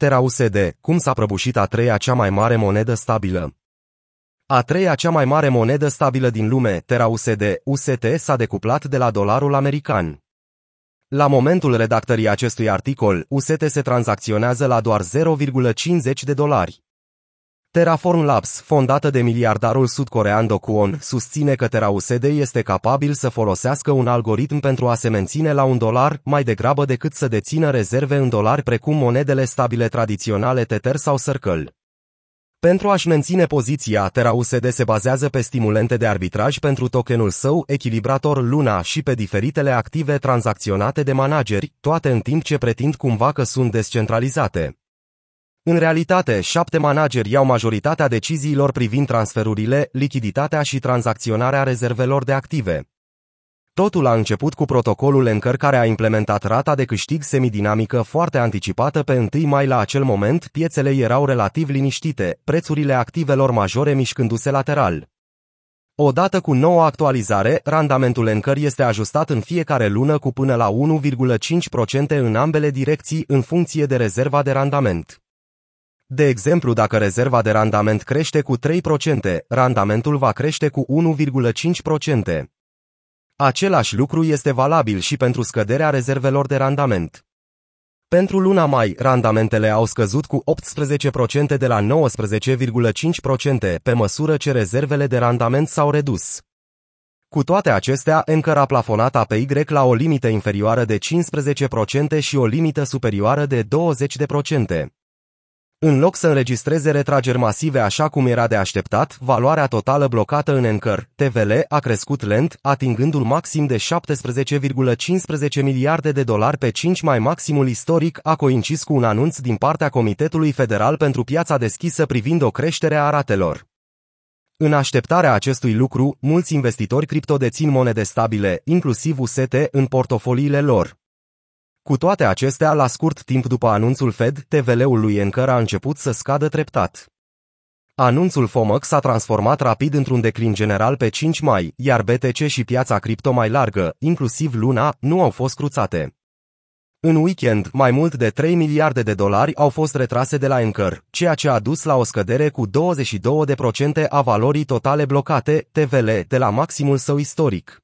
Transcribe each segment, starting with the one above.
Terra USD, cum s-a prăbușit a treia cea mai mare monedă stabilă. A treia cea mai mare monedă stabilă din lume, Terra USD, UST, s-a decuplat de la dolarul american. La momentul redactării acestui articol, UST se tranzacționează la doar 0,50 de dolari. Terraform Labs, fondată de miliardarul sudcorean Do Kwon, susține că TerraUSD este capabil să folosească un algoritm pentru a se menține la un dolar mai degrabă decât să dețină rezerve în dolari precum monedele stabile tradiționale Tether sau Circle. Pentru a-și menține poziția, TerraUSD se bazează pe stimulente de arbitraj pentru tokenul său, echilibrator Luna și pe diferitele active tranzacționate de manageri, toate în timp ce pretind cumva că sunt descentralizate. În realitate, șapte manageri iau majoritatea deciziilor privind transferurile, lichiditatea și tranzacționarea rezervelor de active. Totul a început cu protocolul Anchor care a implementat rata de câștig semidinamică foarte anticipată pe 1 mai la acel moment, piețele erau relativ liniștite, prețurile activelor majore mișcându-se lateral. Odată cu noua actualizare, randamentul Anchor este ajustat în fiecare lună cu până la 1,5% în ambele direcții în funcție de rezerva de randament. De exemplu, dacă rezerva de randament crește cu 3%, randamentul va crește cu 1,5%. Același lucru este valabil și pentru scăderea rezervelor de randament. Pentru luna mai, randamentele au scăzut cu 18% de la 19,5% pe măsură ce rezervele de randament s-au redus. Cu toate acestea, Anchor a plafonat APY la o limită inferioară de 15% și o limită superioară de 20%. În loc să înregistreze retrageri masive așa cum era de așteptat, valoarea totală blocată în Anchor, TVL, a crescut lent, atingându-l maxim de 17,15 miliarde de dolari pe 5 mai maximul istoric a coincis cu un anunț din partea Comitetului Federal pentru Piața Deschisă privind o creștere a ratelor. În așteptarea acestui lucru, mulți investitori cripto dețin monede stabile, inclusiv UST, în portofoliile lor. Cu toate acestea, la scurt timp după anunțul Fed, TVL-ul lui Anchor a început să scadă treptat. Anunțul FOMC s-a transformat rapid într-un declin general pe 5 mai, iar BTC și piața cripto mai largă, inclusiv luna, nu au fost cruțate. În weekend, mai mult de 3 miliarde de dolari au fost retrase de la Anchor, ceea ce a dus la o scădere cu 22% a valorii totale blocate, TVL, de la maximul său istoric.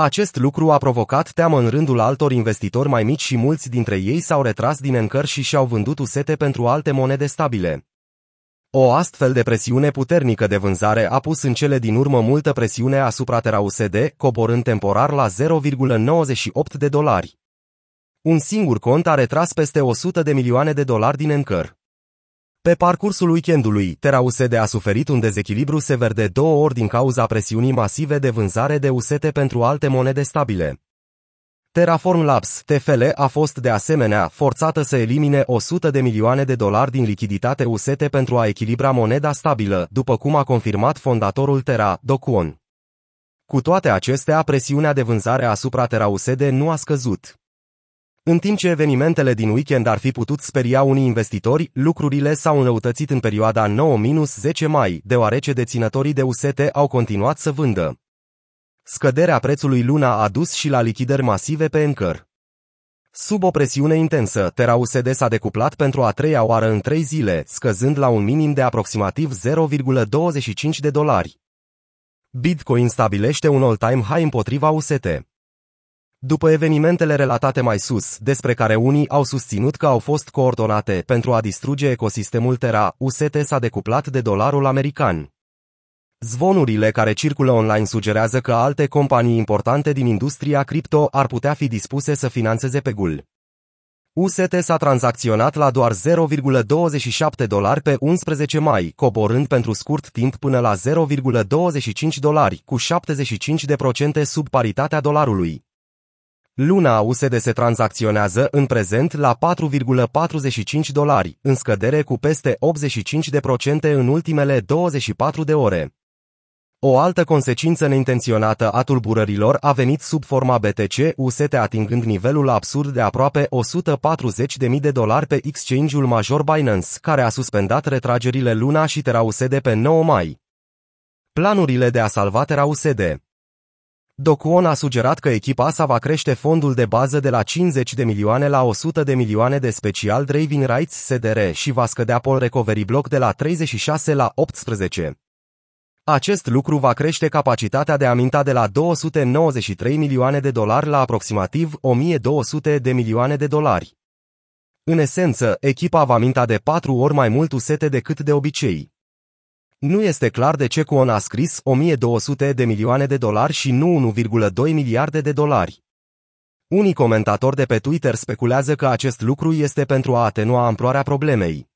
Acest lucru a provocat teamă în rândul altor investitori mai mici și mulți dintre ei s-au retras din încăr și și-au vândut usete pentru alte monede stabile. O astfel de presiune puternică de vânzare a pus în cele din urmă multă presiune asupra Terra USD, coborând temporar la 0,98 de dolari. Un singur cont a retras peste 100 de milioane de dolari din încăr. Pe parcursul weekendului, Terra USD a suferit un dezechilibru sever de două ori din cauza presiunii masive de vânzare de UST pentru alte monede stabile. Terraform Labs, TFL, a fost de asemenea forțată să elimine 100 de milioane de dolari din lichiditate UST pentru a echilibra moneda stabilă, după cum a confirmat fondatorul Terra, Do Kwon. Cu toate acestea, presiunea de vânzare asupra Terra USD nu a scăzut. În timp ce evenimentele din weekend ar fi putut speria unii investitori, lucrurile s-au înrăutățit în perioada 9-10 mai, deoarece deținătorii de usete au continuat să vândă. Scăderea prețului luna a dus și la lichidări masive pe Anchor. Sub o presiune intensă, Terra USD s-a decuplat pentru a treia oară în trei zile, scăzând la un minim de aproximativ 0,25 de dolari. Bitcoin stabilește un all-time high împotriva UST. După evenimentele relatate mai sus, despre care unii au susținut că au fost coordonate pentru a distruge ecosistemul Terra, UST s-a decuplat de dolarul american. Zvonurile care circulă online sugerează că alte companii importante din industria cripto ar putea fi dispuse să financeze pe GUL. UST s-a tranzacționat la doar 0,27 dolari pe 11 mai, coborând pentru scurt timp până la 0,25 dolari, cu 75% sub paritatea dolarului. Luna USD se tranzacționează în prezent la 4,45 dolari, în scădere cu peste 85% în ultimele 24 de ore. O altă consecință neintenționată a tulburărilor a venit sub forma BTC UST atingând nivelul absurd de aproape 140.000 de dolari pe exchange-ul major Binance, care a suspendat retragerile Luna și Terra USD pe 9 mai. Planurile de a salva Terra USD Docuon a sugerat că echipa sa va crește fondul de bază de la 50 de milioane la 100 de milioane de special Driving Rights SDR și va scădea Paul Recovery Block de la 36 la 18. Acest lucru va crește capacitatea de aminta de la 293 milioane de dolari la aproximativ 1200 de milioane de dolari. În esență, echipa va minta de patru ori mai mult usete decât de obicei. Nu este clar de ce Cuon a scris 1200 de milioane de dolari și nu 1,2 miliarde de dolari. Unii comentatori de pe Twitter speculează că acest lucru este pentru a atenua amploarea problemei.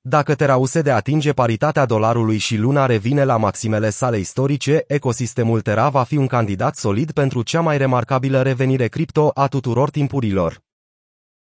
Dacă Terra de atinge paritatea dolarului și luna revine la maximele sale istorice, ecosistemul Terra va fi un candidat solid pentru cea mai remarcabilă revenire cripto a tuturor timpurilor.